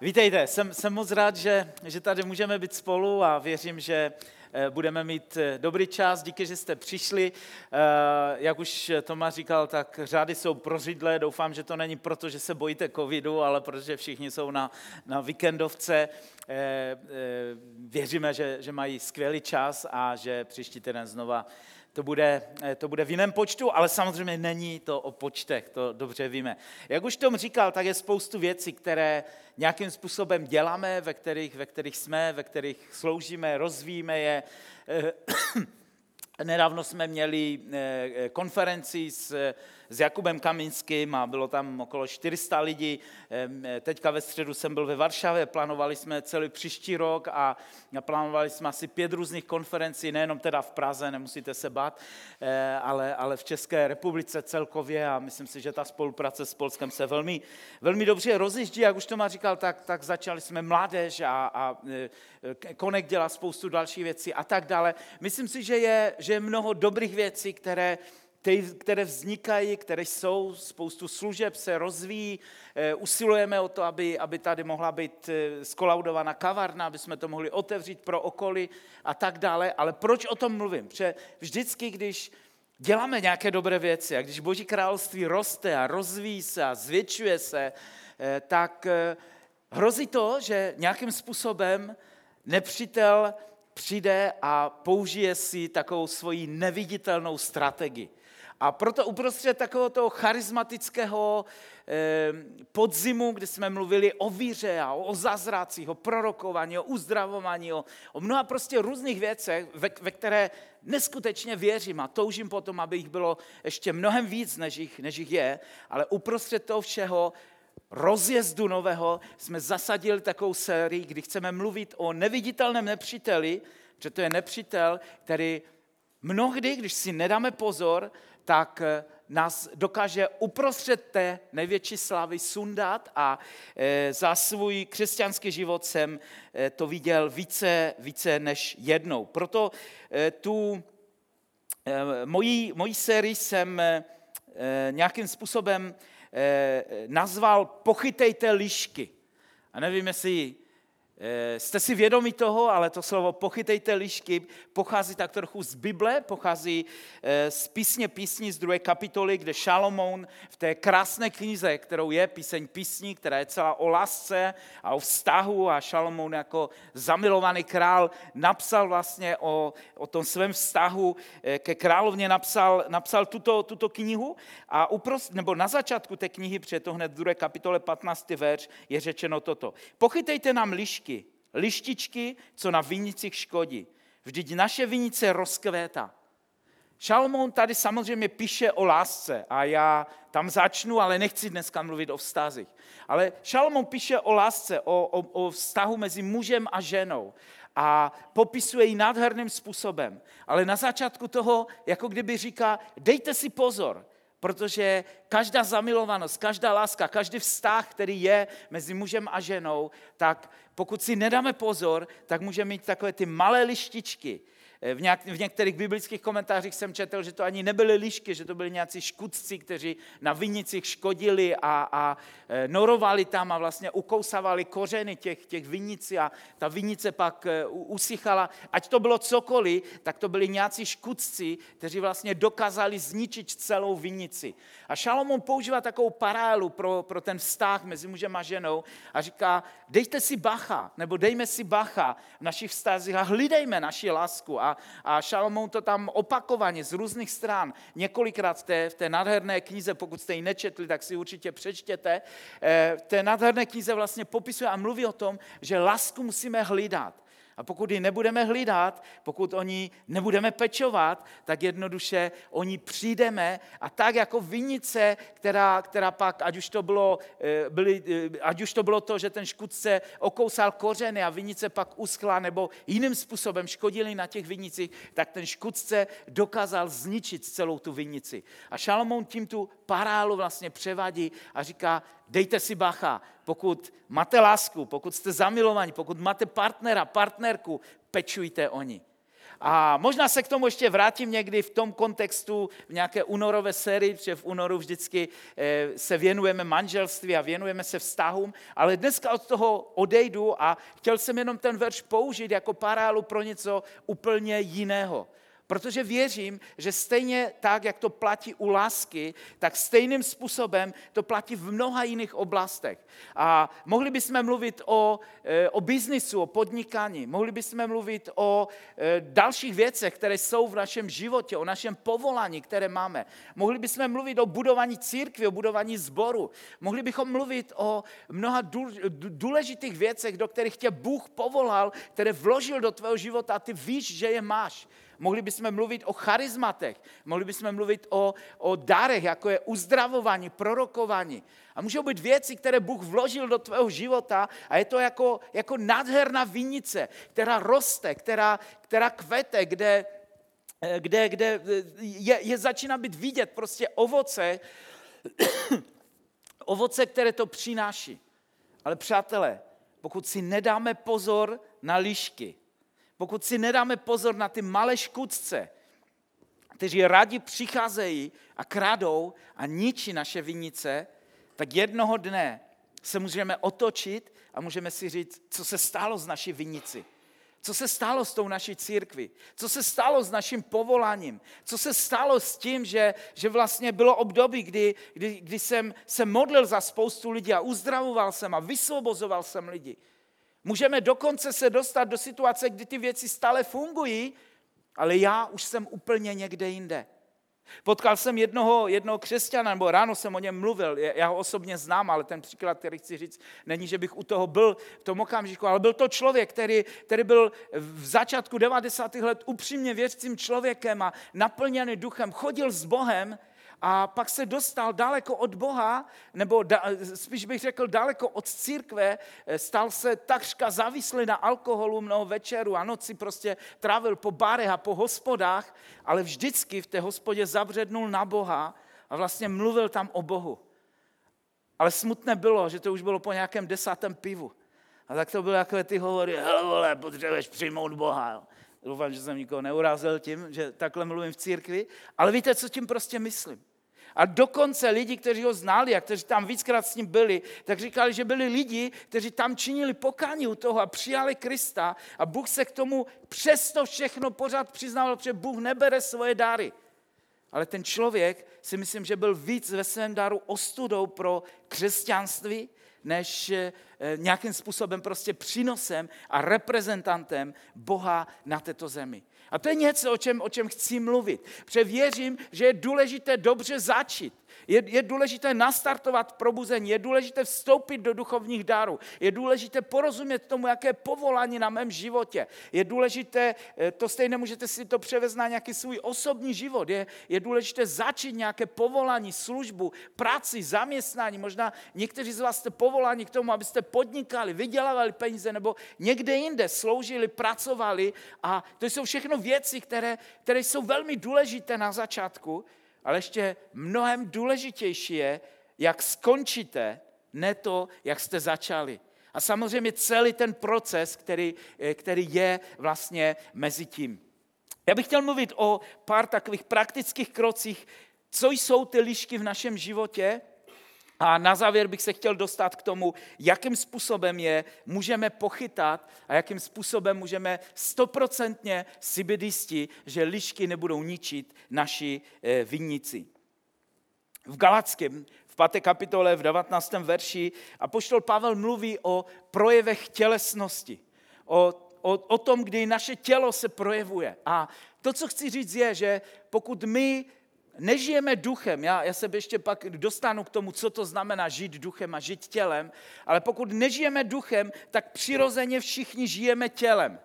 Vítejte, jsem, jsem moc rád, že, že tady můžeme být spolu a věřím, že eh, budeme mít eh, dobrý čas. Díky, že jste přišli. Eh, jak už Tomáš říkal, tak řády jsou prořidlé. Doufám, že to není proto, že se bojíte covidu, ale protože všichni jsou na, na víkendovce. Věříme, že, že mají skvělý čas a že příští týden znova to bude, eh, to bude v jiném počtu, ale samozřejmě není to o počtech, to dobře víme. Jak už Tom říkal, tak je spoustu věcí, které nějakým způsobem děláme, ve kterých, ve kterých jsme, ve kterých sloužíme, rozvíjíme je. Eh, nedávno jsme měli eh, konferenci s s Jakubem Kaminským a bylo tam okolo 400 lidí. Teďka ve středu jsem byl ve Varšavě, plánovali jsme celý příští rok a plánovali jsme asi pět různých konferencí, nejenom teda v Praze, nemusíte se bát, eh, ale, ale v České republice celkově a myslím si, že ta spolupráce s Polskem se velmi, velmi dobře rozjíždí. Jak už to má říkal, tak, tak začali jsme mládež a, a eh, Konek dělá spoustu dalších věcí a tak dále. Myslím si, že je, že je mnoho dobrých věcí, které které vznikají, které jsou, spoustu služeb se rozvíjí, eh, usilujeme o to, aby, aby tady mohla být eh, skolaudovaná kavárna, aby jsme to mohli otevřít pro okolí a tak dále. Ale proč o tom mluvím? Protože vždycky, když děláme nějaké dobré věci a když Boží království roste a rozvíjí se a zvětšuje se, eh, tak hrozí to, že nějakým způsobem nepřítel přijde a použije si takovou svoji neviditelnou strategii. A proto uprostřed takového toho charismatického eh, podzimu, kdy jsme mluvili o víře a o zazracích, o prorokování, o uzdravování, o, o mnoha prostě různých věcech, ve, ve které neskutečně věřím a toužím potom, aby jich bylo ještě mnohem víc, než jich, než jich je, ale uprostřed toho všeho rozjezdu nového jsme zasadili takovou sérii, kdy chceme mluvit o neviditelném nepříteli, že to je nepřítel, který mnohdy, když si nedáme pozor, tak eh, nás dokáže uprostřed té největší slávy sundat a eh, za svůj křesťanský život jsem eh, to viděl více, více než jednou. Proto tu mojí, mojí sérii jsem nějakým způsobem nazval Pochytejte lišky. A nevím, jestli jste si vědomi toho, ale to slovo pochytejte lišky pochází tak trochu z Bible, pochází eh, z písně písní z druhé kapitoly, kde Šalomoun v té krásné knize, kterou je píseň písní, která je celá o lásce a o vztahu a Šalomoun jako zamilovaný král napsal vlastně o, o tom svém vztahu eh, ke královně, napsal, napsal tuto, tuto knihu a uprost, nebo na začátku té knihy, protože to hned v druhé kapitole 15. verš, je řečeno toto. Pochytejte nám lišky, lištičky, co na vinicích škodí. Vždyť naše vinice rozkvétá. Šalmón tady samozřejmě píše o lásce a já tam začnu, ale nechci dneska mluvit o vztazích. Ale Šalmón píše o lásce, o, o, o vztahu mezi mužem a ženou a popisuje ji nádherným způsobem. Ale na začátku toho, jako kdyby říká, dejte si pozor, Protože každá zamilovanost, každá láska, každý vztah, který je mezi mužem a ženou, tak pokud si nedáme pozor, tak může mít takové ty malé lištičky, v, nějak, v některých biblických komentářích jsem četl, že to ani nebyly lišky, že to byli nějací škudci, kteří na vinicích škodili a, a eh, norovali tam a vlastně ukousávali kořeny těch, těch vinicí a ta vinice pak eh, usychala. Ať to bylo cokoliv, tak to byli nějací škudci, kteří vlastně dokázali zničit celou vinici. A Šalomon používá takovou paralelu pro, pro ten vztah mezi mužem a ženou a říká, dejte si bacha, nebo dejme si bacha v našich vztazích a hlídejme naši lásku. A a, a Šalomoun to tam opakovaně z různých stran, několikrát v té, v té nádherné knize, pokud jste ji nečetli, tak si určitě přečtěte, eh, v té nádherné knize vlastně popisuje a mluví o tom, že lásku musíme hlídat. A pokud ji nebudeme hlídat, pokud o ní nebudeme pečovat, tak jednoduše o ní přijdeme a tak jako vinice, která, která pak, ať už, to bylo, eh, byly, eh, ať už to bylo to, že ten škudce okousal kořeny a vinice pak uschla nebo jiným způsobem škodili na těch vinicích, tak ten škudce dokázal zničit celou tu vinici. A Šalomoun tím tu parálu vlastně převadí a říká, dejte si bacha, pokud máte lásku, pokud jste zamilovaní, pokud máte partnera, partnerku, pečujte o ní. A možná se k tomu ještě vrátím někdy v tom kontextu, v nějaké únorové sérii, protože v únoru vždycky eh, se věnujeme manželství a věnujeme se vztahům, ale dneska od toho odejdu a chtěl jsem jenom ten verš použít jako parálu pro něco úplně jiného. Protože věřím, že stejně tak, jak to platí u lásky, tak stejným způsobem to platí v mnoha jiných oblastech. A mohli bychom mluvit o, e, o biznisu, o podnikání, mohli bychom mluvit o e, dalších věcech, které jsou v našem životě, o našem povolání, které máme. Mohli bychom mluvit o budování církvy, o budování sboru. Mohli bychom mluvit o mnoha důležitých věcech, do kterých tě Bůh povolal, které vložil do tvého života a ty víš, že je máš. Mohli bychom mluvit o charizmatech, mohli bychom mluvit o, o darech, jako je uzdravování, prorokování. A můžou být věci, které Bůh vložil do tvého života a je to jako, jako nádherná vinice, která roste, která, která kvete, kde, kde, kde je, je začíná být vidět prostě ovoce, ovoce, které to přináší. Ale přátelé, pokud si nedáme pozor na lišky, pokud si nedáme pozor na ty malé škůdce, kteří rádi přicházejí a kradou a ničí naše vinice, tak jednoho dne se můžeme otočit a můžeme si říct, co se stalo z naší vinici. Co se stalo s tou naší církví? Co se stalo s naším povoláním? Co se stalo s tím, že, že vlastně bylo období, kdy, kdy, kdy jsem se modlil za spoustu lidí a uzdravoval jsem a vysvobozoval jsem lidi. Můžeme dokonce se dostat do situace, kdy ty věci stále fungují, ale já už jsem úplně někde jinde. Potkal jsem jednoho, jednoho křesťana, nebo ráno jsem o něm mluvil, já ho osobně znám, ale ten příklad, který chci říct, není, že bych u toho byl v tom okamžiku, ale byl to člověk, který, který byl v začátku 90. let upřímně věřícím člověkem a naplněný duchem, chodil s Bohem a pak se dostal daleko od Boha, nebo da, spíš bych řekl daleko od církve, stal se takřka závislý na alkoholu mnoho večerů a noci prostě trávil po barech a po hospodách, ale vždycky v té hospodě zabřednul na Boha a vlastně mluvil tam o Bohu. Ale smutné bylo, že to už bylo po nějakém desátém pivu. A tak to bylo takové ty hovory, hele vole, potřebuješ přijmout Boha. Jo. Doufám, že jsem nikoho neurazil tím, že takhle mluvím v církvi, ale víte, co tím prostě myslím. A dokonce lidi, kteří ho znali a kteří tam víckrát s ním byli, tak říkali, že byli lidi, kteří tam činili pokání u toho a přijali Krista a Bůh se k tomu přesto všechno pořád přiznal, protože Bůh nebere svoje dary. Ale ten člověk si myslím, že byl víc ve svém daru ostudou pro křesťanství, než eh, nějakým způsobem prostě přínosem a reprezentantem Boha na této zemi. A to je něco, o čem, o čem chci mluvit. Protože věřím, že je důležité dobře začít. Je, je důležité nastartovat probuzení, je důležité vstoupit do duchovních dárů, je důležité porozumět tomu, jaké povolání na mém životě. Je důležité, eh, to stejně můžete si to převést na nějaký svůj osobní život, je, je důležité začít nějaké povolání, službu, práci, zaměstnání. Možná někteří z vás jste povoláni k tomu, abyste podnikali, vydělávali peníze nebo někde jinde sloužili, pracovali a to jsou všechno věci, které, které jsou velmi důležité na začátku, ale ještě mnohem důležitější je, jak skončíte, ne to, jak jste začali. A samozřejmě celý ten proces, který, eh, který je vlastně mezi tím. Já bych chtěl mluvit o pár takových praktických krocích, co jsou ty lišky v našem životě, a na závěr bych se chtěl dostat k tomu, jakým způsobem je můžeme pochytat a jakým způsobem můžeme stoprocentně si být jistí, že lišky nebudou ničit naši eh, vinnici. V Galackém, v 5. kapitole, v 19. verši, a poštol Pavel mluví o projevech tělesnosti, o, o, o tom, kdy naše tělo se projevuje. A to, co chci říct, je, že pokud my nežijeme duchem, já, já se ještě pak dostanu k tomu, co to znamená žít duchem a žít tělem, ale pokud nežijeme duchem, tak přirozeně všichni žijeme tělem.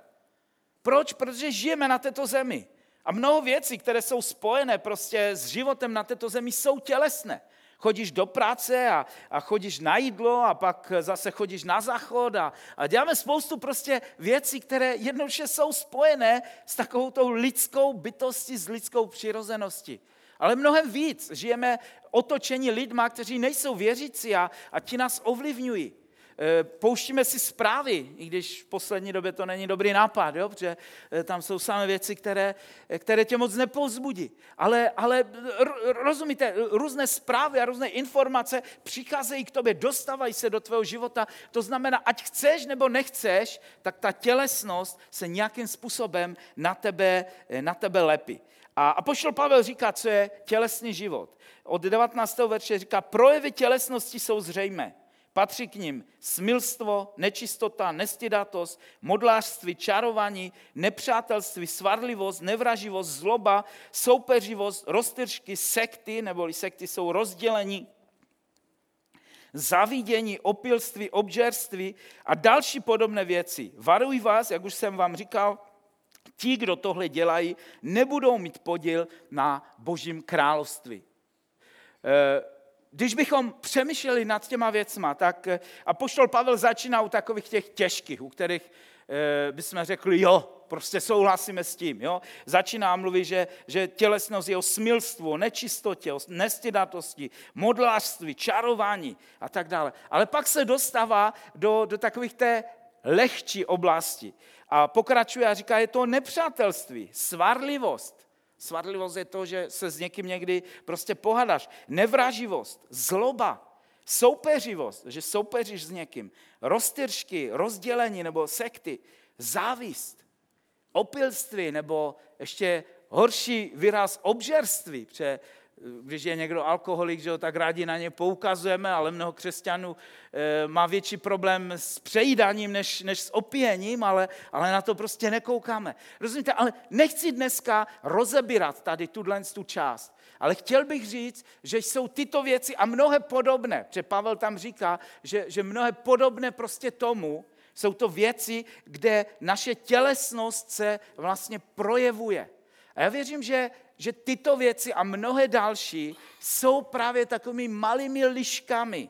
Proč? Protože žijeme na této zemi. A mnoho věcí, které jsou spojené prostě s životem na této zemi, jsou tělesné. Chodíš do práce a, a chodíš na jídlo a pak zase chodíš na záchod a, a děláme spoustu prostě věcí, které jednoduše jsou spojené s takovou tou lidskou bytostí, s lidskou přirozeností. Ale mnohem víc. Žijeme otočení lidma, kteří nejsou věřící a, a ti nás ovlivňují. Eh, pouštíme si zprávy, i když v poslední době to není dobrý nápad, jo? protože eh, tam jsou samé věci, které, které tě moc nepozbudí. Ale, ale rozumíte, různé zprávy a různé informace přicházejí k tobě, dostávají se do tvého života. To znamená, ať chceš nebo nechceš, tak ta tělesnost se nějakým způsobem na tebe, na tebe lepí. A apoštol Pavel říká, co je tělesný život. Od 19. verše říká, projevy tělesnosti jsou zřejmé. Patří k ním smilstvo, nečistota, nestydatost, modlářství, čarování, nepřátelství, svarlivost, nevraživost, zloba, soupeřivost, roztržky, sekty, neboli sekty jsou rozdělení, zavídění, opilství, obžerství a další podobné věci. Varuji vás, jak už jsem vám říkal, ti, kdo tohle dělají, nebudou mít podíl na božím království. Eh, když bychom přemýšleli nad těma věcma, tak eh, a poštol Pavel začíná u takových těch těžkých, u kterých eh, bychom řekli, jo, prostě souhlasíme s tím. Jo? Začíná mluvit, že, že tělesnost je o smilstvu, o nečistotě, o nestydatosti, modlářství, čarování a tak dále. Ale pak se dostává do, do takových té lehčí oblasti. A pokračuje a říká, je to nepřátelství, svarlivost, Svadlivost je to, že se s někým někdy prostě pohadaš. Nevraživost, zloba, soupeřivost, že soupeříš s někým. Roztržky, rozdělení nebo sekty, závist, opilství nebo ještě horší výraz obžerství, protože když je někdo alkoholik, že ho tak rádi na ně poukazujeme, ale mnoho křesťanů e, má větší problém s přejídáním než, než s opěním, ale, ale na to prostě nekoukáme. Rozumíte, ale nechci dneska rozebírat tady tuhle tu část, ale chtěl bych říct, že jsou tyto věci a mnohé podobné, protože Pavel tam říká, že, že mnohé podobné prostě tomu, jsou to věci, kde naše tělesnost se vlastně projevuje. A já věřím, že že tyto věci a mnohé další jsou právě takovými malými liškami,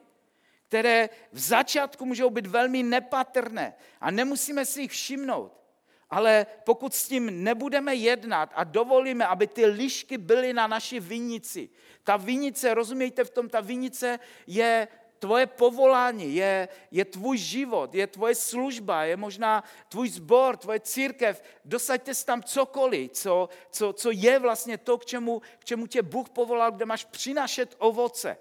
které v začátku můžou být velmi nepatrné a nemusíme si jich všimnout. Ale pokud s tím nebudeme jednat a dovolíme, aby ty lišky byly na naší vinici, ta vinice, rozumíte v tom, ta vinice je tvoje povolání, je, je tvůj život, je tvoje služba, je možná tvůj sbor, tvoje církev. Dosaďte si tam cokoliv, co, co, co je vlastně to, k čemu, k čemu tě Bůh povolal, kde máš přinašet ovoce.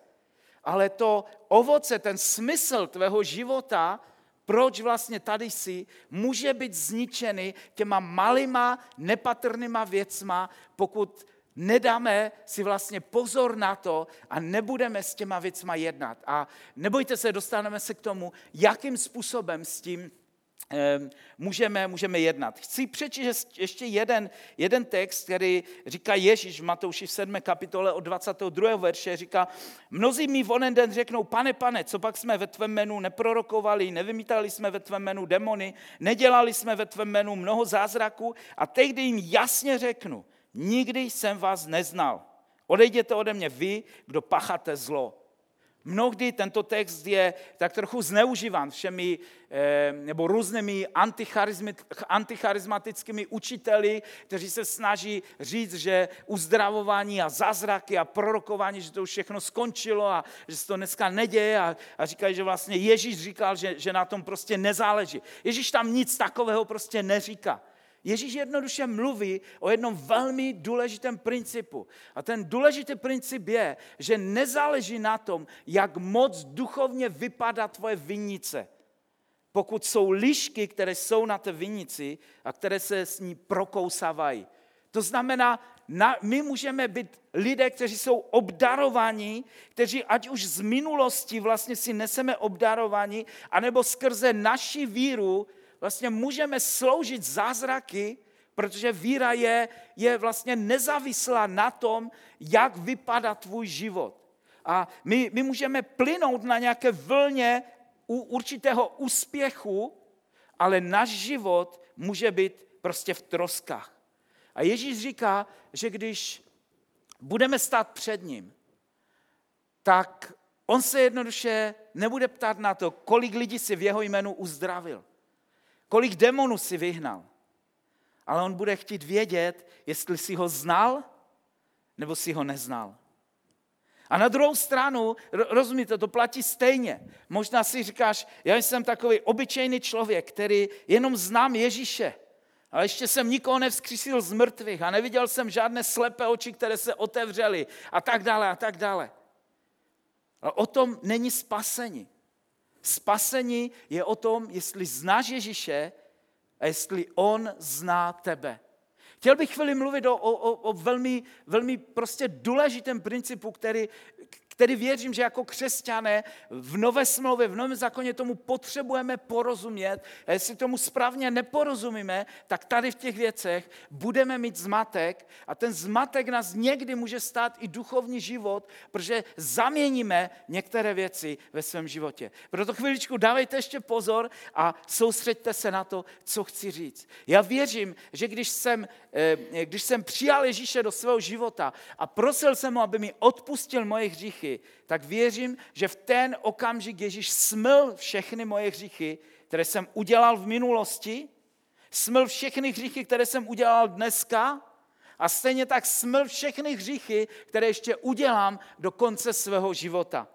Ale to ovoce, ten smysl tvého života, proč vlastně tady jsi, může být zničený těma malýma, nepatrnýma věcma, pokud nedáme si vlastně pozor na to a nebudeme s těma věcma jednat. A nebojte se, dostaneme se k tomu, jakým způsobem s tím můžeme, můžeme jednat. Chci přečíst ještě jeden, jeden text, který říká Ježíš v Matouši v 7. kapitole od 22. verše. Říká, mnozí mi v onen den řeknou, pane, pane, co pak jsme ve tvém jménu neprorokovali, nevymítali jsme ve tvém jménu demony, nedělali jsme ve tvém jménu mnoho zázraků a tehdy jim jasně řeknu, nikdy jsem vás neznal. Odejděte ode mě vy, kdo pacháte zlo. Mnohdy tento text je tak trochu zneužíván všemi eh, nebo různými anticharizmatickými učiteli, kteří se snaží říct, že uzdravování a zázraky a prorokování, že to už všechno skončilo a že se to dneska neděje a, a říkají, že vlastně Ježíš říkal, že, že na tom prostě nezáleží. Ježíš tam nic takového prostě neříká. Ježíš jednoduše mluví o jednom velmi důležitém principu. A ten důležitý princip je, že nezáleží na tom, jak moc duchovně vypadá tvoje vinice. Pokud jsou lišky, které jsou na té vinici a které se s ní prokousávají. To znamená, na, my můžeme být lidé, kteří jsou obdarovaní, kteří ať už z minulosti vlastně si neseme obdarovaní, anebo skrze naši víru vlastně můžeme sloužit zázraky, protože víra je, je vlastně nezávislá na tom, jak vypadá tvůj život. A my, my můžeme plynout na nějaké vlně u určitého úspěchu, ale náš život může být prostě v troskách. A Ježíš říká, že když budeme stát před ním, tak on se jednoduše nebude ptát na to, kolik lidí si v jeho jménu uzdravil kolik demonů si vyhnal. Ale on bude chtít vědět, jestli si ho znal, nebo si ho neznal. A na druhou stranu, rozumíte, to platí stejně. Možná si říkáš, já jsem takový obyčejný člověk, který jenom znám Ježíše, ale ještě jsem nikoho nevzkřísil z mrtvých a neviděl jsem žádné slepé oči, které se otevřely a tak dále a tak dále. Ale o tom není spasení. Spasení je o tom, jestli znáš Ježíše a jestli on zná tebe. Chtěl bych chvíli mluvit o, o, o velmi, velmi prostě důležitém principu, který, který věřím, že jako křesťané v nové smlouvě, v novém zákoně tomu potřebujeme porozumět. A jestli tomu správně neporozumíme, tak tady v těch věcech budeme mít zmatek a ten zmatek nás někdy může stát i duchovní život, protože zaměníme některé věci ve svém životě. Proto chviličku dávejte ještě pozor a soustřeďte se na to, co chci říct. Já věřím, že když jsem, eh, když jsem přijal Ježíše do svého života a prosil jsem ho, aby mi odpustil moje hříchy, tak věřím, že v ten okamžik Ježíš sml všechny moje hříchy, které jsem udělal v minulosti, sml všechny hříchy, které jsem udělal dneska a stejně tak sml všechny hříchy, které ještě udělám do konce svého života.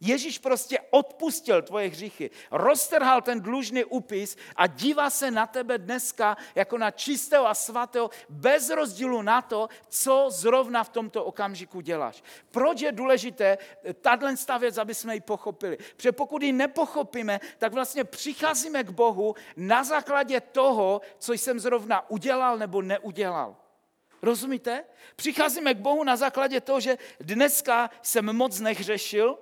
Ježíš prostě odpustil tvoje hříchy, roztrhal ten dlužný úpis a dívá se na tebe dneska jako na čistého a svatého, bez rozdílu na to, co zrovna v tomto okamžiku děláš. Proč je důležité tato věc, aby jsme ji pochopili? Protože pokud ji nepochopíme, tak vlastně přicházíme k Bohu na základě toho, co jsem zrovna udělal nebo neudělal. Rozumíte? Přicházíme k Bohu na základě toho, že dneska jsem moc nehřešil,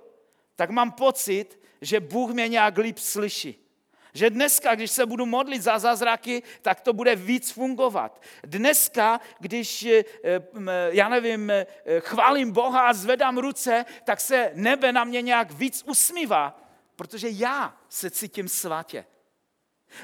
tak mám pocit, že Bůh mě nějak líp slyší. Že dneska, když se budu modlit za zázraky, tak to bude víc fungovat. Dneska, když, eh, já nevím, eh, chválím Boha a zvedám ruce, tak se nebe na mě nějak víc usmívá, protože já se cítím svatě.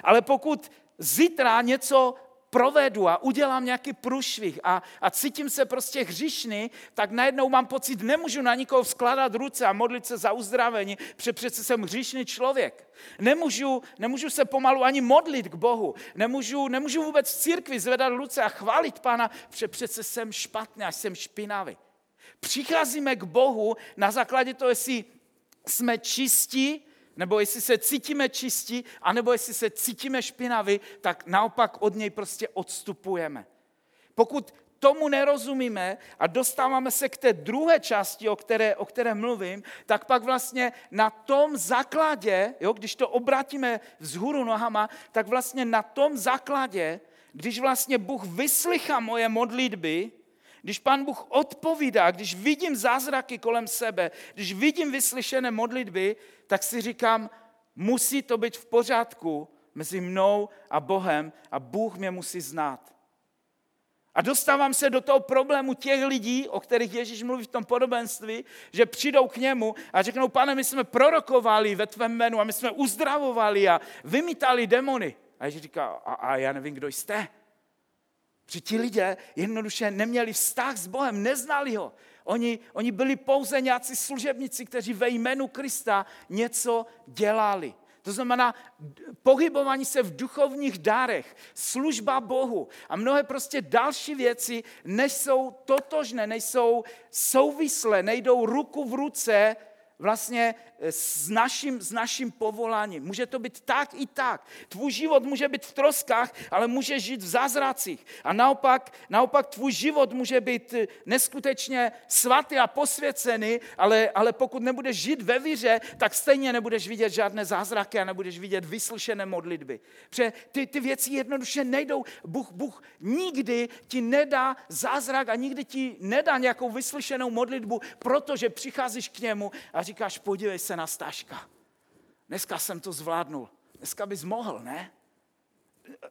Ale pokud zítra něco provedu a udělám nějaký průšvih a, a cítím se prostě hřišný, tak najednou mám pocit, nemůžu na nikoho skládat ruce a modlit se za uzdravení, protože přece jsem hřišný člověk. Nemůžu, nemůžu se pomalu ani modlit k Bohu. Nemůžu, nemůžu vůbec v církvi zvedat ruce a chválit Pána, protože přece jsem špatný a jsem špinavý. Přicházíme k Bohu na základě toho, jestli jsme čistí, nebo jestli se cítíme čistí, anebo jestli se cítíme špinaví, tak naopak od něj prostě odstupujeme. Pokud tomu nerozumíme a dostáváme se k té druhé části, o které, o které mluvím, tak pak vlastně na tom základě, jo, když to obrátíme vzhůru nohama, tak vlastně na tom základě, když vlastně Bůh vyslychá moje modlitby, když Pán Bůh odpovídá, když vidím zázraky kolem sebe, když vidím vyslyšené modlitby, tak si říkám, musí to být v pořádku mezi mnou a Bohem a Bůh mě musí znát. A dostávám se do toho problému těch lidí, o kterých Ježíš mluví v tom podobenství, že přijdou k němu a řeknou, pane, my jsme prorokovali ve tvém jménu a my jsme uzdravovali a vymítali demony. A Ježíš říká, a, a já nevím, kdo jste. Protože ti lidé jednoduše neměli vztah s Bohem, neznali ho. Oni, oni byli pouze nějací služebníci, kteří ve jménu Krista něco dělali. To znamená pohybování se v duchovních dárech, služba Bohu a mnohé prostě další věci nejsou totožné, nejsou souvislé, nejdou ruku v ruce vlastně eh, s naším, s naším povoláním. Může to být tak i tak. Tvůj život může být v troskách, ale může žít v zázracích. A naopak, naopak tvůj život může být eh, neskutečně svatý a posvěcený, ale, ale pokud nebudeš žít ve víře, tak stejně nebudeš vidět žádné zázraky a nebudeš vidět vyslyšené modlitby. Protože ty, ty věci jednoduše nejdou. Bůh, Bůh nikdy ti nedá zázrak a nikdy ti nedá nějakou vyslyšenou modlitbu, protože přicházíš k němu a říkáš, podívej se na Staška. Dneska jsem to zvládnul. Dneska bys mohl, ne?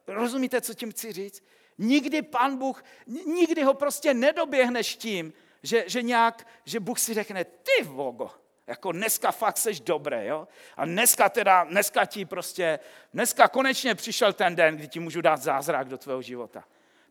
Rozumíte, co tím chci říct? Nikdy pan Bůh, nikdy ho prostě nedoběhneš tím, že, že nějak, že Bůh si řekne, ty vogo, jako dneska fakt seš dobré, jo? A dneska teda, dneska ti prostě, dneska konečně přišel ten den, kdy ti můžu dát zázrak do tvého života.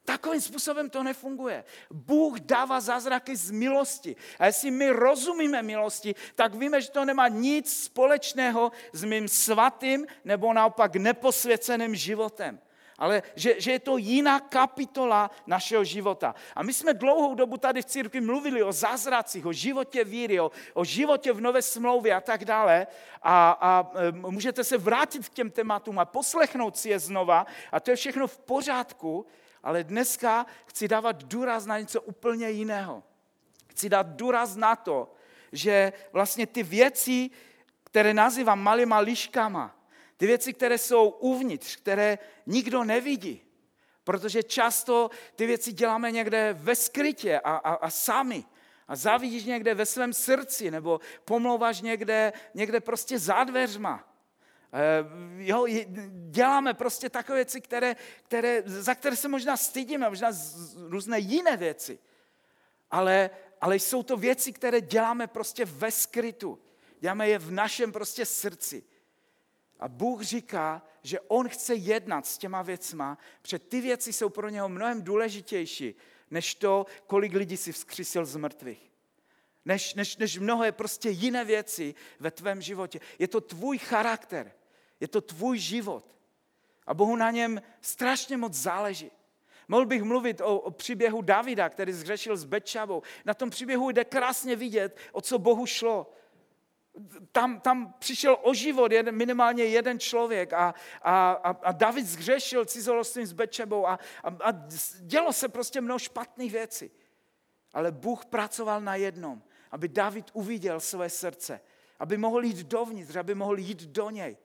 Takovým způsobem to nefunguje. Bůh dává zázraky z milosti. A jestli my rozumíme milosti, tak víme, že to nemá nic společného s mým svatým nebo naopak neposvěceným životem. ale že, že je to jiná kapitola našeho života. A my jsme dlouhou dobu tady v církvi mluvili o zázracích, o životě víry, o, o životě v nové smlouvě a tak dále. A, a e, můžete se vrátit k těm tématům a poslechnout si je znova. A to je všechno v pořádku, ale dneska chci dávat důraz na něco úplně jiného. Chci dát důraz na to, že vlastně ty věci, které nazývám malýma liškama, ty věci, které jsou uvnitř, které nikdo nevidí, protože často ty věci děláme někde ve skrytě a, a, a sami. A zavidíš někde ve svém srdci, nebo pomlouváš někde, někde prostě za dveřma. E, jo, děláme prostě takové věci, které, které, za které se možná stydíme, možná z, různé jiné věci. Ale, ale jsou to věci, které děláme prostě ve skrytu. Děláme je v našem prostě srdci. A Bůh říká, že On chce jednat s těma věcma, protože ty věci jsou pro něho mnohem důležitější, než to, kolik lidí si vzkřísil z mrtvých. Než, než, než mnohé prostě jiné věci ve tvém životě. Je to tvůj charakter, je to tvůj život. A Bohu na něm strašně moc záleží. Mohl bych mluvit o, o příběhu Davida, který zřešil s Bečavou. Na tom příběhu jde krásně vidět, o co Bohu šlo tam, tam přišel o život jeden, minimálně jeden člověk a, a, a David zřešil cizolostím s Bečebou a, a, a dělo se prostě mnoho špatných věcí. Ale Bůh pracoval na jednom, aby David uviděl své srdce, aby mohl jít dovnitř, aby mohl jít do něj.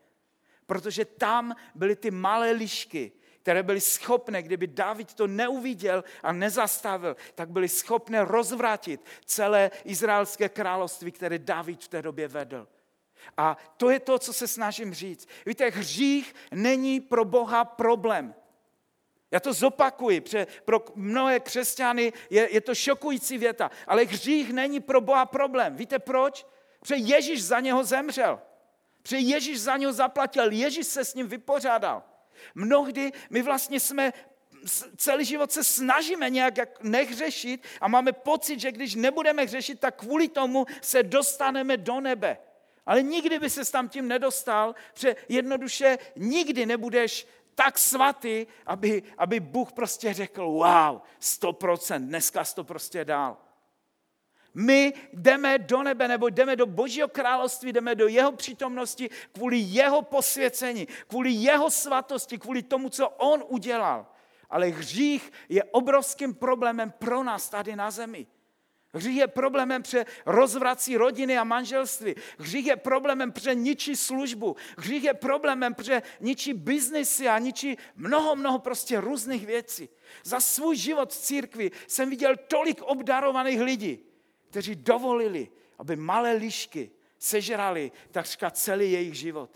Protože tam byly ty malé lišky, které byly schopné, kdyby David to neuviděl a nezastavil, tak byly schopné rozvrátit celé izraelské království, které David v té době vedl. A to je to, co se snažím říct. Víte, hřích není pro Boha problém. Já to zopakuji, protože pro mnohé křesťany je, je to šokující věta, ale hřích není pro Boha problém. Víte proč? Protože Ježíš za něho zemřel. Protože Ježíš za něho zaplatil, Ježíš se s ním vypořádal. Mnohdy my vlastně jsme celý život se snažíme nějak nehřešit a máme pocit, že když nebudeme hřešit, tak kvůli tomu se dostaneme do nebe. Ale nikdy by se tam tím nedostal, protože jednoduše nikdy nebudeš tak svatý, aby, aby Bůh prostě řekl, wow, 100%, dneska to prostě dál. My jdeme do nebe nebo jdeme do Božího království, jdeme do jeho přítomnosti kvůli jeho posvěcení, kvůli jeho svatosti, kvůli tomu, co on udělal. Ale hřích je obrovským problémem pro nás tady na zemi. Hřích je problémem pře rozvrací rodiny a manželství. Hřích je problémem pře ničí službu. Hřích je problémem pře ničí biznesy a ničí mnoho, mnoho prostě různých věcí. Za svůj život v církvi jsem viděl tolik obdarovaných lidí, kteří dovolili, aby malé lišky sežrali takřka celý jejich život.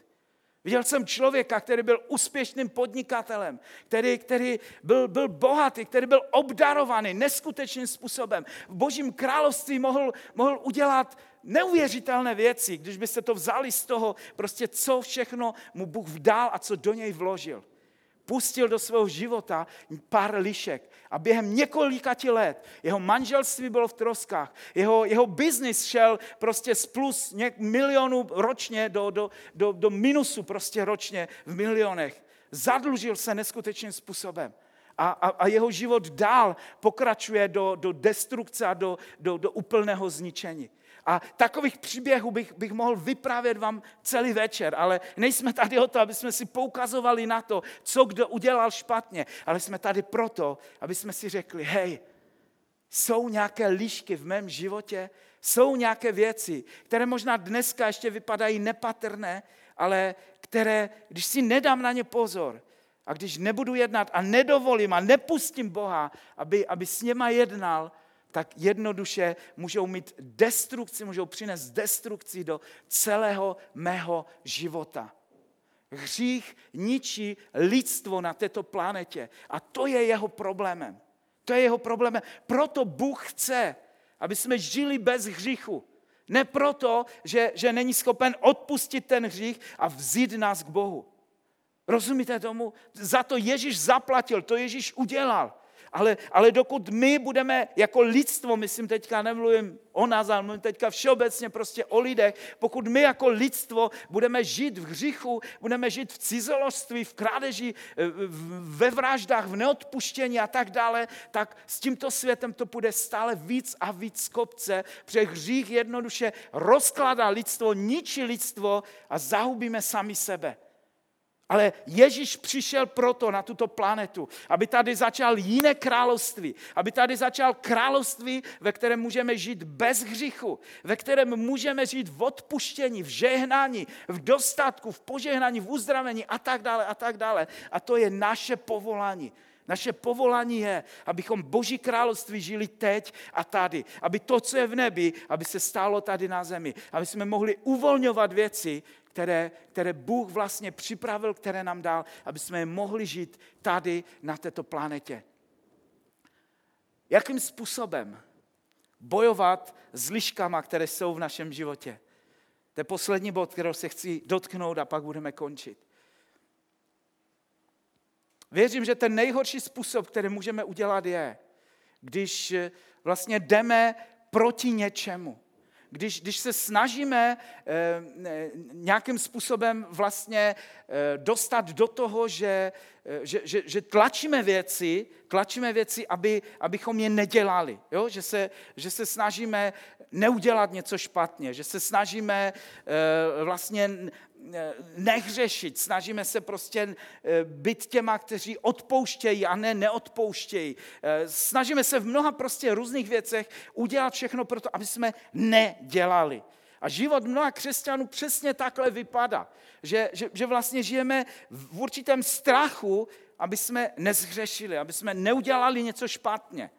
Viděl jsem člověka, který byl úspěšným podnikatelem, který, který byl, byl bohatý, který byl obdarovaný neskutečným způsobem. V božím království mohl, mohl udělat neuvěřitelné věci, když byste to vzali z toho, prostě co všechno mu Bůh vdal a co do něj vložil pustil do svého života pár lišek a během několika let jeho manželství bylo v troskách, jeho, jeho biznis šel prostě z plus něk, milionů ročně do, do, do, do minusu prostě ročně v milionech. Zadlužil se neskutečným způsobem. A, a, a jeho život dál pokračuje do, do destrukce a do, do, do úplného zničení. A takových příběhů bych, bych mohl vyprávět vám celý večer, ale nejsme tady o to, aby jsme si poukazovali na to, co kdo udělal špatně, ale jsme tady proto, aby jsme si řekli, hej, jsou nějaké líšky v mém životě, jsou nějaké věci, které možná dneska ještě vypadají nepatrné, ale které, když si nedám na ně pozor, a když nebudu jednat a nedovolím a nepustím Boha, aby, aby s něma jednal, tak jednoduše můžou mít destrukci, můžou přinést destrukci do celého mého života. Hřích ničí lidstvo na této planetě a to je jeho problémem. To je jeho problémem. Proto Bůh chce, aby jsme žili bez hříchu. Ne proto, že, že není schopen odpustit ten hřích a vzít nás k Bohu. Rozumíte tomu? Za to Ježíš zaplatil, to Ježíš udělal. Ale, ale dokud my budeme jako lidstvo, myslím teďka nemluvím o nás, ale mluvím teďka všeobecně prostě o lidech, pokud my jako lidstvo budeme žít v hříchu, budeme žít v cizoložství, v krádeži, ve vraždách, v neodpuštění a tak dále, tak s tímto světem to bude stále víc a víc kopce, protože hřích jednoduše rozkládá lidstvo, ničí lidstvo a zahubíme sami sebe. Ale Ježíš přišel proto na tuto planetu, aby tady začal jiné království, aby tady začal království, ve kterém můžeme žít bez hříchu, ve kterém můžeme žít v odpuštění, v žehnání, v dostatku, v požehnání, v uzdravení a tak dále a tak dále. A to je naše povolání. Naše povolání je, abychom Boží království žili teď a tady. Aby to, co je v nebi, aby se stálo tady na zemi. Aby jsme mohli uvolňovat věci, které, které Bůh vlastně připravil, které nám dal, aby jsme je mohli žít tady na této planetě. Jakým způsobem bojovat s liškama, které jsou v našem životě? To je poslední bod, kterou se chci dotknout a pak budeme končit. Věřím, že ten nejhorší způsob, který můžeme udělat, je, když vlastně jdeme proti něčemu když, když se snažíme eh, nějakým způsobem vlastně eh, dostat do toho, že, eh, že, že, že tlačíme věci, tlačíme věci, aby, abychom je nedělali. Jo? Že, se, že se snažíme neudělat něco špatně, že se snažíme vlastně nehřešit, snažíme se prostě eh, být těma, kteří odpouštějí a ne neodpouštějí. Eh, snažíme se v mnoha prostě různých věcech udělat všechno pro to, aby jsme nedělali. A život mnoha křesťanů přesně takhle vypadá, že, že, že vlastně žijeme v určitém strachu, aby jsme nezhřešili, aby jsme neudělali něco špatně.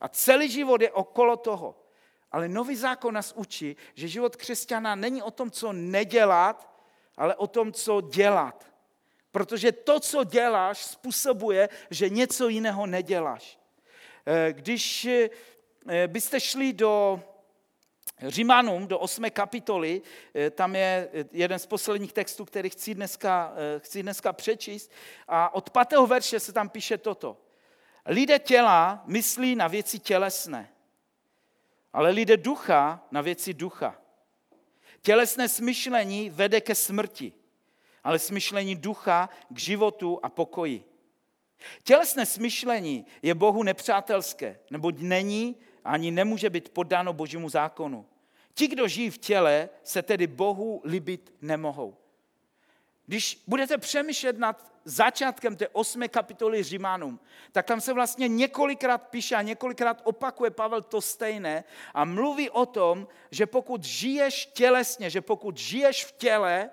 A celý život je okolo toho. Ale nový zákon nás učí, že život křesťana není o tom, co nedělat, ale o tom, co dělat. Protože to, co děláš, způsobuje, že něco jiného neděláš. Eh, když eh, byste šli do Římanům, do 8. kapitoly, eh, tam je jeden z posledních textů, který chci dneska, chci dneska přečíst. A od 5. verše se tam píše toto. Lidé těla myslí na věci tělesné, ale lidé ducha na věci ducha. Tělesné smyšlení vede ke smrti, ale smyšlení ducha k životu a pokoji. Tělesné smyšlení je Bohu nepřátelské, neboť není ani nemůže být podáno Božímu zákonu. Ti, kdo žijí v těle, se tedy Bohu libit nemohou. Když budete přemýšlet nad začátkem té osmé kapitoly Římanům, tak tam se vlastně několikrát píše a několikrát opakuje Pavel to stejné a mluví o tom, že pokud žiješ tělesně, že pokud žiješ v těle,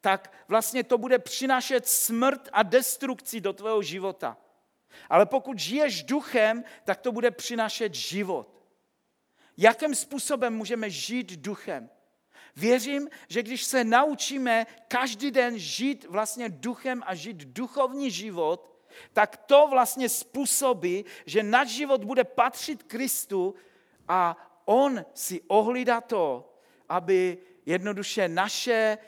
tak vlastně to bude přinášet smrt a destrukci do tvého života. Ale pokud žiješ duchem, tak to bude přinášet život. Jakým způsobem můžeme žít duchem? Věřím, že když se naučíme každý den žít vlastně duchem a žít duchovní život, tak to vlastně způsobí, že náš život bude patřit Kristu a on si ohlídá to, aby jednoduše naše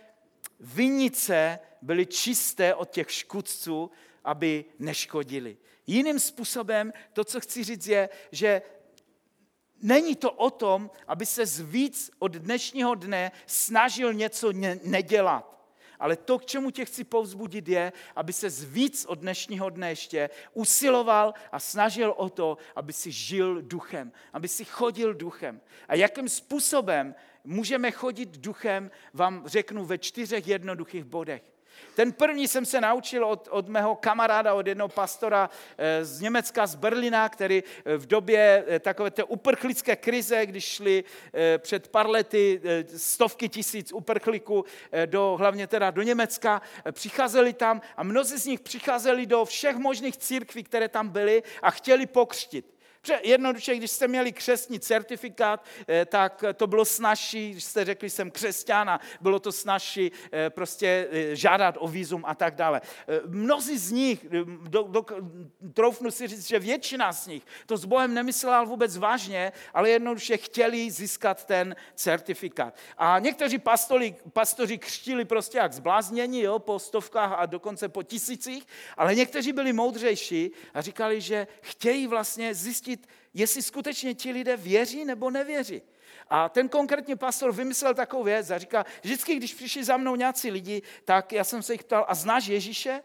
vinice byly čisté od těch škudců, aby neškodili. Jiným způsobem to, co chci říct, je, že Není to o tom, aby se víc od dnešního dne snažil něco nedělat. Ale to, k čemu tě chci povzbudit, je, aby se víc od dnešního dne ještě usiloval a snažil o to, aby si žil duchem, aby si chodil duchem. A jakým způsobem můžeme chodit duchem, vám řeknu ve čtyřech jednoduchých bodech. Ten první jsem se naučil od, od mého kamaráda, od jednoho pastora eh, z Německa, z Berlína, který eh, v době eh, takové té uprchlické krize, když šli před pár lety stovky tisíc uprchlíků do, hlavně teda do Německa, přicházeli tam a mnozí z nich přicházeli do všech možných církví, které tam byly a chtěli pokřtit. Jednoduše, když jste měli křesní certifikát, eh, tak to bylo snažší, když jste řekli, jsem křesťana, bylo to snažší eh, prostě eh, žádat o výzum a tak dále. Mnozí z nich, do, do, troufnu si říct, že většina z nich to s Bohem nemyslela vůbec vážně, ale jednoduše chtěli získat ten certifikát. A někteří pastori, pastoři křtili prostě jak zbláznění, jo, po stovkách a dokonce po tisících, ale někteří byli moudřejší a říkali, že chtějí vlastně zjistit, zjistit, jestli skutečně ti lidé věří nebo nevěří. A ten konkrétní pastor vymyslel takovou věc a říká, vždycky, když přišli za mnou nějací lidi, tak já jsem se jich ptal, a znáš Ježíše?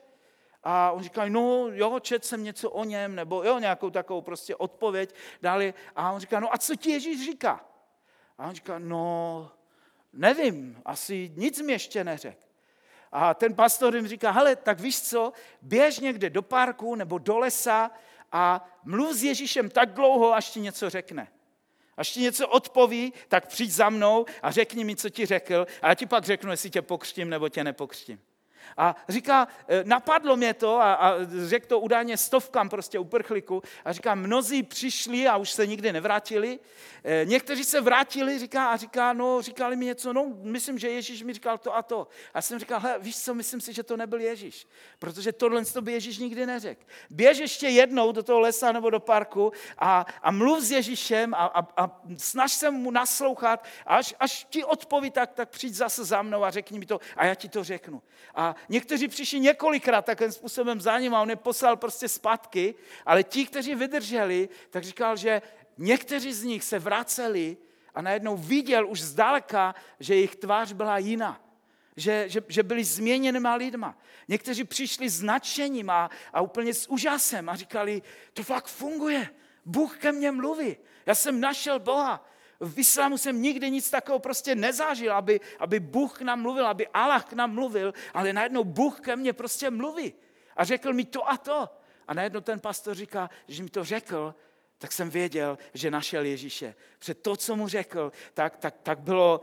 A on říká, no jo, čet jsem něco o něm, nebo jo, nějakou takovou prostě odpověď dali. A on říká, no a co ti Ježíš říká? A on říká, no nevím, asi nic mi ještě neřekl. A ten pastor jim říká, hele, tak víš co, běž někde do parku nebo do lesa a mluv s Ježíšem tak dlouho, až ti něco řekne. Až ti něco odpoví, tak přijď za mnou a řekni mi, co ti řekl a já ti pak řeknu, jestli tě pokřtím nebo tě nepokřtím. A říká, e, napadlo mě to a, a řekl to údajně stovkám prostě uprchlíků a říká, mnozí přišli a už se nikdy nevrátili. E, někteří se vrátili říká, a říká, no říkali mi něco, no myslím, že Ježíš mi říkal to a to. A jsem říkal, hele, víš co, myslím si, že to nebyl Ježíš, protože tohle to by Ježíš nikdy neřekl. Běž ještě jednou do toho lesa nebo do parku a, a mluv s Ježíšem a, a, a snaž se mu naslouchat a až, až ti odpoví, tak, tak přijď zase za mnou a řekni mi to a já ti to řeknu. A někteří přišli několikrát takovým způsobem za ním a on je poslal prostě zpátky, ale ti, kteří vydrželi, tak říkal, že někteří z nich se vraceli a najednou viděl už zdaleka, že jejich tvář byla jiná. Že, že, že byli změněnýma lidma. Někteří přišli s nadšením a, a úplně s úžasem a říkali, to fakt funguje, Bůh ke mně mluví, já jsem našel Boha, v islámu jsem nikdy nic takového prostě nezažil, aby, aby Bůh k nám mluvil, aby Allah k nám mluvil, ale najednou Bůh ke mně prostě mluví. A řekl mi to a to. A najednou ten pastor říká, že mi to řekl, tak jsem věděl, že našel Ježíše. Před to, co mu řekl, tak, tak, tak bylo,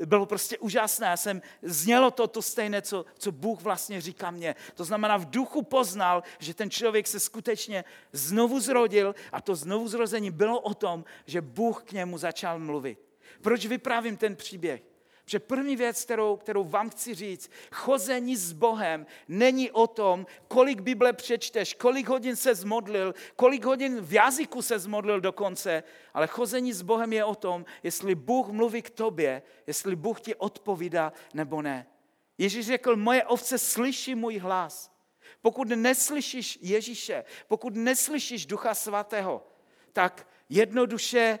eh, bylo prostě úžasné. Já jsem, znělo to to stejné, co, co Bůh vlastně říká mně. To znamená, v duchu poznal, že ten člověk se skutečně znovu zrodil a to znovu zrození bylo o tom, že Bůh k němu začal mluvit. Proč vyprávím ten příběh? Že první věc, kterou, kterou vám chci říct, chození s Bohem není o tom, kolik Bible přečteš, kolik hodin se zmodlil, kolik hodin v jazyku se zmodlil dokonce, ale chození s Bohem je o tom, jestli Bůh mluví k tobě, jestli Bůh ti odpovídá nebo ne. Ježíš řekl, moje ovce slyší můj hlas. Pokud neslyšíš Ježíše, pokud neslyšíš Ducha Svatého, tak jednoduše,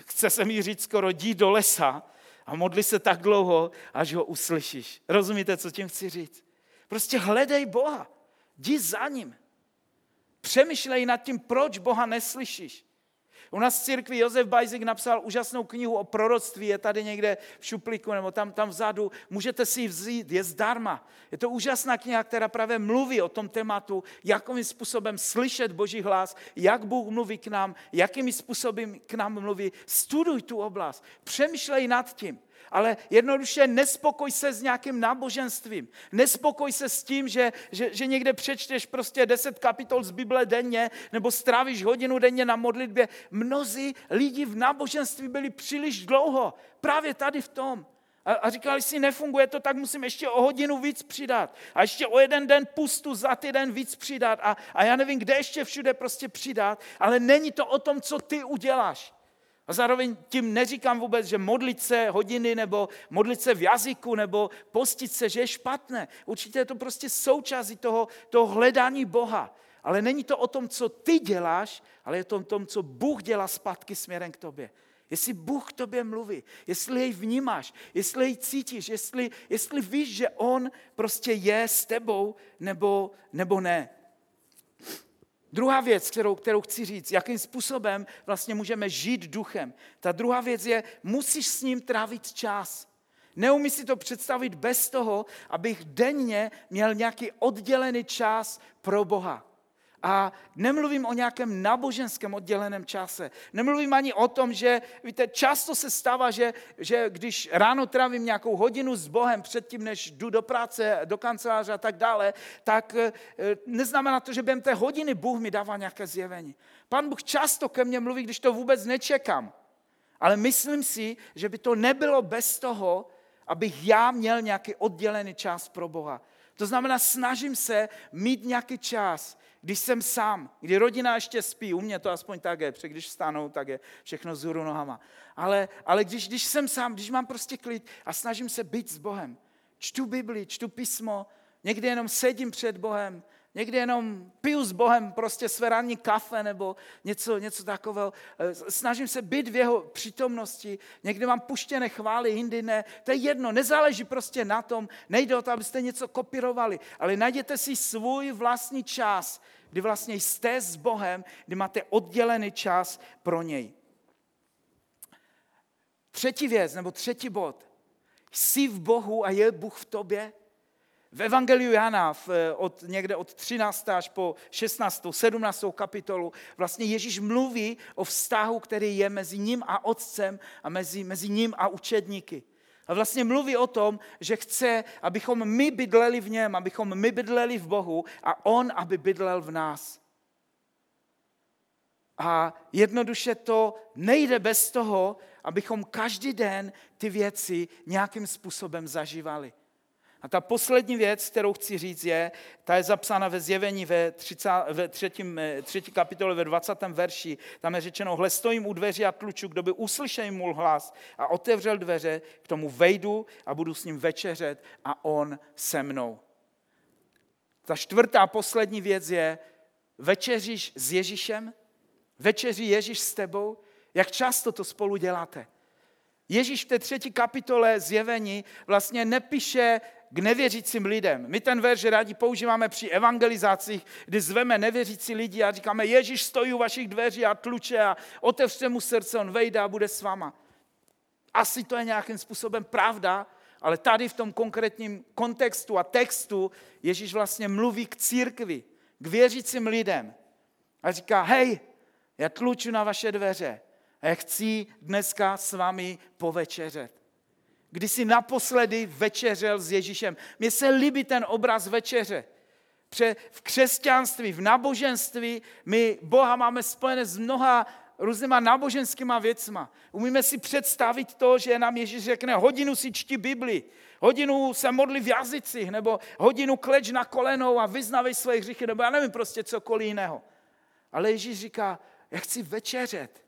chce se mi říct skoro, jdi do lesa a modli se tak dlouho, až ho uslyšíš. Rozumíte, co tím chci říct? Prostě hledej Boha, jdi za ním. Přemýšlej nad tím, proč Boha neslyšíš. U nás v církvi Josef Bajzik napsal úžasnou knihu o proroctví, je tady někde v šuplíku nebo tam, tam vzadu, můžete si ji vzít, je zdarma. Je to úžasná kniha, která právě mluví o tom tématu, jakým způsobem slyšet Boží hlas, jak Bůh mluví k nám, jakými způsoby k nám mluví. Studuj tu oblast, přemýšlej nad tím ale jednoduše nespokoj se s nějakým náboženstvím. Nespokoj se s tím, že, že, že někde přečteš prostě deset kapitol z Bible denně nebo strávíš hodinu denně na modlitbě. Mnozí lidi v náboženství byli příliš dlouho. Právě tady v tom. A, a říkali si, nefunguje to, tak musím ještě o hodinu víc přidat. A ještě o jeden den pustu za týden víc přidat. A, a já nevím, kde ještě všude prostě přidat. Ale není to o tom, co ty uděláš. A zároveň tím neříkám vůbec, že modlit se hodiny nebo modlit se v jazyku nebo postit se, že je špatné. Určitě je to prostě součástí toho, toho hledání Boha. Ale není to o tom, co ty děláš, ale je to o tom, co Bůh dělá zpátky směrem k tobě. Jestli Bůh k tobě mluví, jestli jej vnímáš, jestli jej cítíš, jestli, jestli víš, že On prostě je s tebou nebo, nebo ne. Druhá věc, kterou, kterou chci říct, jakým způsobem vlastně můžeme žít duchem. Ta druhá věc je, musíš s ním trávit čas. Neumí si to představit bez toho, abych denně měl nějaký oddělený čas pro Boha. A nemluvím o nějakém náboženském odděleném čase. Nemluvím ani o tom, že víte, často se stává, že, že když ráno trávím nějakou hodinu s Bohem předtím, než jdu do práce, do kanceláře a tak dále, tak eh, neznamená to, že během té hodiny Bůh mi dává nějaké zjevení. Pan Bůh často ke mně mluví, když to vůbec nečekám. Ale myslím si, že by to nebylo bez toho, abych já měl nějaký oddělený čas pro Boha. To znamená, snažím se mít nějaký čas, když jsem sám, kdy rodina ještě spí, u mě to aspoň tak je, protože když vstanou, tak je všechno zhůru nohama. Ale, ale když, když jsem sám, když mám prostě klid a snažím se být s Bohem, čtu Bibli, čtu písmo, někdy jenom sedím před Bohem, Někdy jenom piju s Bohem prostě své ranní kafe nebo něco, něco takového. Eh, snažím se být v jeho přítomnosti. Někdy mám puštěné chvály, jindy ne. To je jedno, nezáleží prostě na tom. Nejde o to, abyste něco kopírovali, ale najděte si svůj vlastní čas, kdy vlastně jste s Bohem, kdy máte oddělený čas pro něj. Třetí věc, nebo třetí bod. Jsi v Bohu a je Bůh v tobě? V Evangeliu Jana v, od, někde od 13. až po 16. 17. kapitolu vlastně Ježíš mluví o vztahu, který je mezi ním a otcem a mezi, mezi ním a učedníky. A vlastně mluví o tom, že chce, abychom my bydleli v něm, abychom my bydleli v Bohu a on, aby bydlel v nás. A jednoduše to nejde bez toho, abychom každý den ty věci nějakým způsobem zažívali. A ta poslední věc, kterou chci říct, je, ta je zapsána ve zjevení ve, 30, ve třetím, eh, třetí kapitole ve 20. verši. Tam je řečeno, hle stojím u dveří a tluču, kdo by uslyšel můj hlas a otevřel dveře, k tomu vejdu a budu s ním večeřet a on se mnou. Ta čtvrtá poslední věc je, večeříš s Ježíšem? Večeří Ježíš s tebou? Jak často to spolu děláte? Ježíš v té třetí kapitole zjevení vlastně nepíše k nevěřícím lidem. My ten verš rádi používáme při evangelizacích, kdy zveme nevěřící lidi a říkáme, Ježíš stojí u vašich dveří a tluče a otevřte mu srdce, on vejde a bude s váma. Asi to je nějakým způsobem pravda, ale tady v tom konkrétním kontextu a textu Ježíš vlastně mluví k církvi, k věřícím lidem. A říká, hej, já tluču na vaše dveře a já chci dneska s vámi povečeřet kdy jsi naposledy večeřel s Ježíšem. Mně se líbí ten obraz večeře. Pře v křesťanství, v náboženství, my Boha máme spojené s mnoha různýma náboženskýma věcma. Umíme si představit to, že nám Ježíš řekne, hodinu si čti Bibli, hodinu se modli v jazycích, nebo hodinu kleč na kolenou a vyznavej své hřichy, nebo já nevím prostě cokoliv jiného. Ale Ježíš říká, já chci večeřet.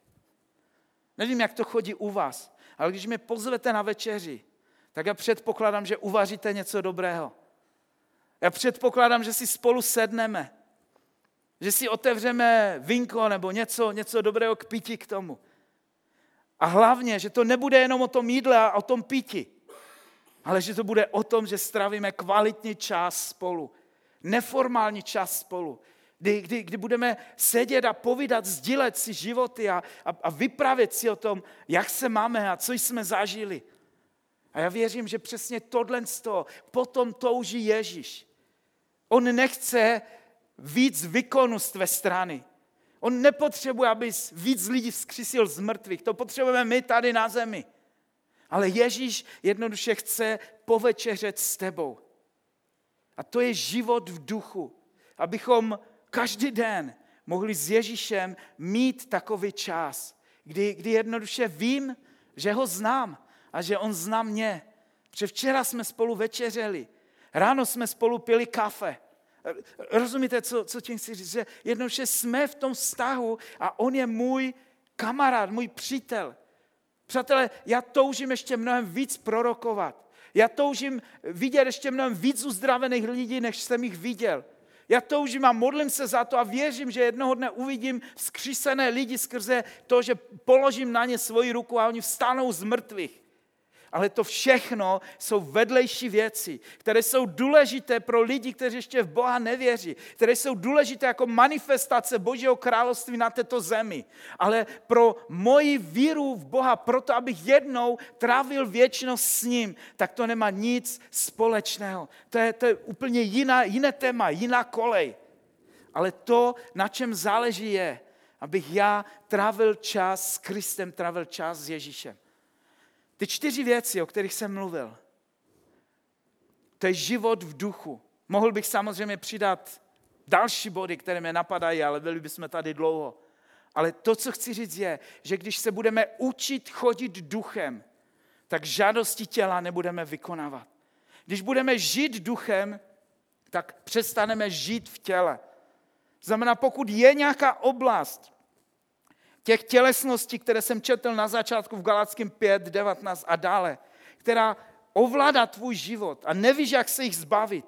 Nevím, jak to chodí u vás, ale když mě pozvete na večeři, tak já předpokládám, že uvaříte něco dobrého. Já předpokládám, že si spolu sedneme, že si otevřeme vinko nebo něco, něco dobrého k pití k tomu. A hlavně, že to nebude jenom o tom jídle a o tom pití, ale že to bude o tom, že stravíme kvalitní čas spolu, neformální čas spolu, kdy, kdy, kdy budeme sedět a povídat, sdílet si životy a, a, a vyprávět si o tom, jak se máme a co jsme zažili. A já věřím, že přesně tohle z toho potom touží Ježíš. On nechce víc výkonu z tvé strany. On nepotřebuje, aby víc lidí vzkřísil z mrtvých. To potřebujeme my tady na zemi. Ale Ježíš jednoduše chce povečeřet s tebou. A to je život v duchu. Abychom každý den mohli s Ježíšem mít takový čas, kdy, kdy jednoduše vím, že ho znám a že on zná mě. Že včera jsme spolu večeřeli, ráno jsme spolu pili kafe. Rozumíte, co, co tím chci říct? Že jednoduše jsme v tom vztahu a on je můj kamarád, můj přítel. Přátelé, já toužím ještě mnohem víc prorokovat. Já toužím vidět ještě mnohem víc uzdravených lidí, než jsem jich viděl. Já toužím a modlím se za to a věřím, že jednoho dne uvidím vzkřísené lidi skrze to, že položím na ně svoji ruku a oni vstanou z mrtvých. Ale to všechno jsou vedlejší věci, které jsou důležité pro lidi, kteří ještě v Boha nevěří, které jsou důležité jako manifestace Božího království na této zemi. Ale pro moji víru v Boha, proto abych jednou trávil věčnost s ním, tak to nemá nic společného. To je, to je úplně jiná, jiné téma, jiná kolej. ale to, na čem záleží, je, abych já trávil čas s Kristem, trávil čas s Ježíšem. Ty čtyři věci, o kterých jsem mluvil, to je život v duchu. Mohl bych samozřejmě přidat další body, které mě napadají, ale byli bychom tady dlouho. Ale to, co chci říct, je, že když se budeme učit chodit duchem, tak žádosti těla nebudeme vykonávat. Když budeme žít duchem, tak přestaneme žít v těle. Znamená, pokud je nějaká oblast těch tělesností, které jsem četl na začátku v Galackém 5, 19 a dále, která ovládá tvůj život a nevíš, jak se jich zbavit,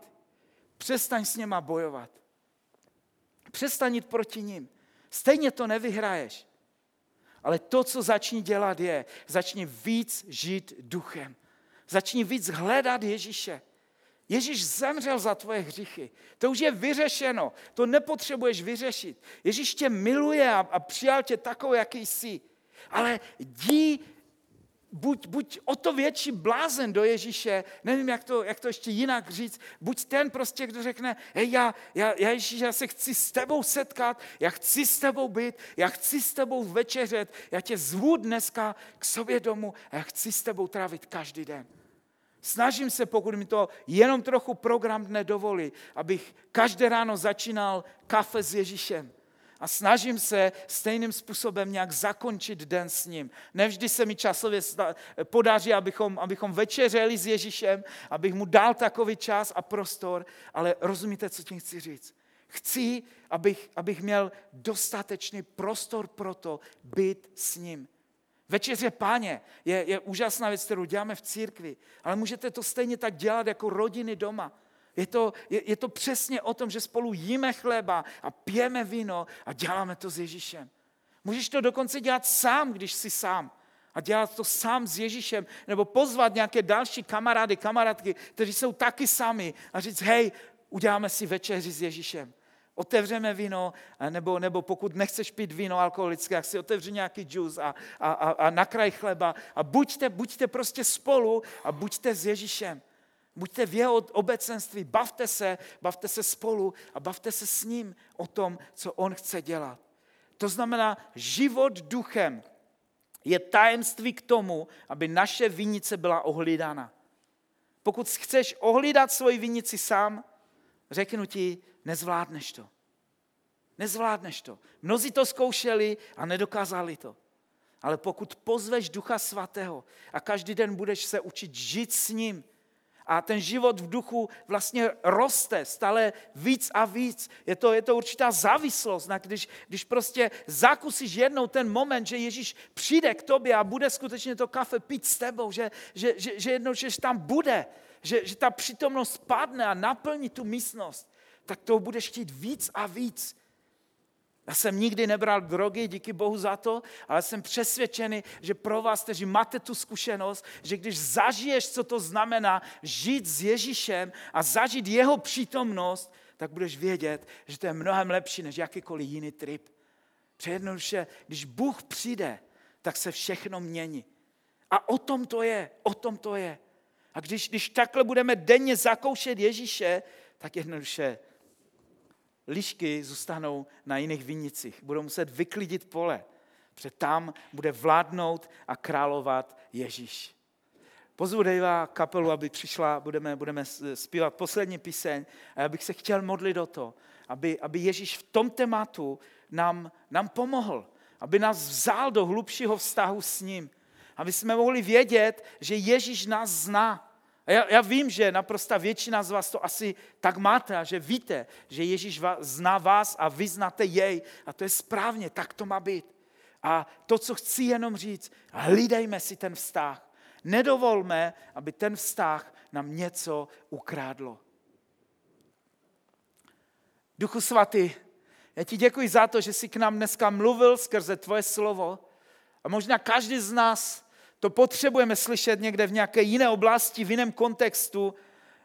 přestaň s něma bojovat. Přestaň jít proti ním. Stejně to nevyhraješ. Ale to, co začni dělat, je, začni víc žít duchem. Začni víc hledat Ježíše. Ježíš zemřel za tvoje hříchy. To už je vyřešeno. To nepotřebuješ vyřešit. Ježíš tě miluje a, a přijal tě takový, jaký jsi. Ale jdi buď, buď o to větší blázen do Ježíše, nevím, jak to, jak to ještě jinak říct, buď ten prostě, kdo řekne, hej, já, já, já Ježíš, já se chci s tebou setkat, já chci s tebou být, já chci s tebou večeřet, já tě zvu dneska k sobě domů a já chci s tebou trávit každý den. Snažím se, pokud mi to jenom trochu program dne dovolí, abych každé ráno začínal kafe s Ježíšem a snažím se stejným způsobem nějak zakončit den s ním. Nevždy se mi časově podaří, abychom, abychom večeřeli s Ježíšem, abych mu dal takový čas a prostor, ale rozumíte, co tím chci říct? Chci, abych, abych měl dostatečný prostor pro to být s ním. Večeře páně je, je úžasná věc, kterou děláme v církvi, ale můžete to stejně tak dělat jako rodiny doma. Je to, je, je to přesně o tom, že spolu jíme chleba a pijeme víno a děláme to s Ježíšem. Můžeš to dokonce dělat sám, když jsi sám. A dělat to sám s Ježíšem, nebo pozvat nějaké další kamarády, kamarádky, kteří jsou taky sami a říct, hej, uděláme si večeři s Ježíšem. Otevřeme víno, nebo, nebo pokud nechceš pít víno alkoholické, tak si otevři nějaký džus a, a, a, a nakraj chleba a buďte, buďte prostě spolu a buďte s Ježíšem. Buďte v jeho obecenství, bavte se, bavte se spolu a bavte se s ním o tom, co on chce dělat. To znamená, život duchem je tajemství k tomu, aby naše vinice byla ohlídána. Pokud chceš ohlídat svoji vinici sám, řeknu ti, nezvládneš to. Nezvládneš to. Mnozí to zkoušeli a nedokázali to. Ale pokud pozveš Ducha Svatého a každý den budeš se učit žít s ním, a ten život v duchu vlastně roste stále víc a víc. Je to, je to určitá závislost, na když, když prostě zakusíš jednou ten moment, že Ježíš přijde k tobě a bude skutečně to kafe pít s tebou, že, že, že, že jednou, že tam bude, že, že ta přítomnost padne a naplní tu místnost, tak to budeš chtít víc a víc. Já jsem nikdy nebral drogy, díky Bohu za to, ale jsem přesvědčený, že pro vás, kteří máte tu zkušenost, že když zažiješ, co to znamená žít s Ježíšem a zažít jeho přítomnost, tak budeš vědět, že to je mnohem lepší než jakýkoliv jiný trip. Přejednoduše, když Bůh přijde, tak se všechno mění. A o tom to je, o tom to je. A když, když takhle budeme denně zakoušet Ježíše, tak jednoduše lišky zůstanou na jiných vinicích. Budou muset vyklidit pole, protože tam bude vládnout a královat Ježíš. Pozvu Dejva kapelu, aby přišla, budeme, budeme zpívat poslední píseň a já bych se chtěl modlit o to, aby, aby Ježíš v tom tématu nám, nám pomohl, aby nás vzal do hlubšího vztahu s ním, aby jsme mohli vědět, že Ježíš nás zná, a já, já vím, že naprosto většina z vás to asi tak máte a že víte, že Ježíš zná vás a vy znáte jej. A to je správně, tak to má být. A to, co chci jenom říct, hlídejme si ten vztah. Nedovolme, aby ten vztah nám něco ukrádlo. Duchu svatý, já ti děkuji za to, že jsi k nám dneska mluvil skrze tvoje slovo. A možná každý z nás to potřebujeme slyšet někde v nějaké jiné oblasti, v jiném kontextu.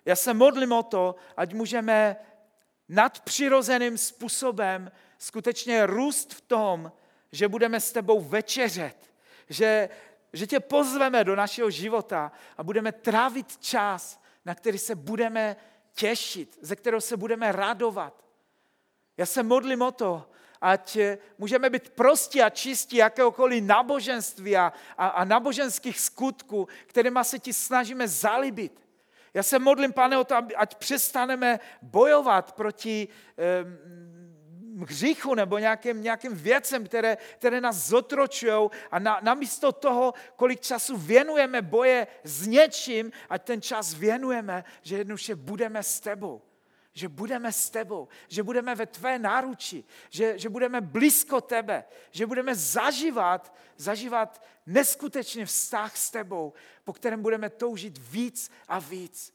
Já se modlím o to, ať můžeme nadpřirozeným způsobem skutečně růst v tom, že budeme s tebou večeřet, že, že tě pozveme do našeho života a budeme trávit čas, na který se budeme těšit, ze kterého se budeme radovat. Já se modlím o to, ať eh, můžeme být prostí a čistí jakéhokoliv náboženství a, a, a náboženských skutků, kterými se ti snažíme zalibit. Já se modlím, pane, o to, ať přestaneme bojovat proti eh, hříchu nebo nějakým, nějakým věcem, které, které nás zotročují a na, namísto toho, kolik času věnujeme boje s něčím, ať ten čas věnujeme, že jednoduše budeme s tebou že budeme s tebou, že budeme ve tvé náruči, že, že budeme blízko tebe, že budeme zažívat, zažívat neskutečně vztah s tebou, po kterém budeme toužit víc a víc.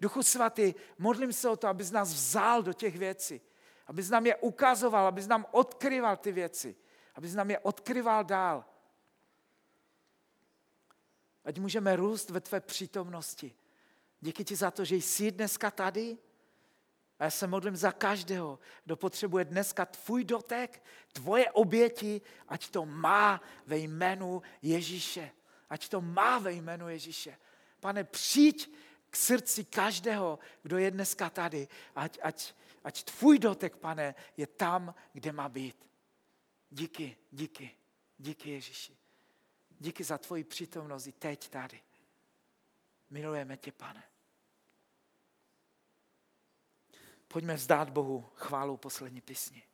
Duchu svatý, modlím se o to, abys nás vzal do těch věcí, abys nám je ukazoval, abys nám odkryval ty věci, abys nám je odkryval dál. Ať můžeme růst ve tvé přítomnosti. Díky ti za to, že jsi dneska tady, a já se modlím za každého, kdo potřebuje dneska tvůj dotek, tvoje oběti, ať to má ve jménu Ježíše. Ať to má ve jménu Ježíše. Pane, přijď k srdci každého, kdo je dneska tady. Ať, ať, ať tvůj dotek, pane, je tam, kde má být. Díky, díky, díky Ježíši. Díky za tvoji přítomnost i teď tady. Milujeme tě, pane. Pojďme vzdát Bohu chválu poslední písni.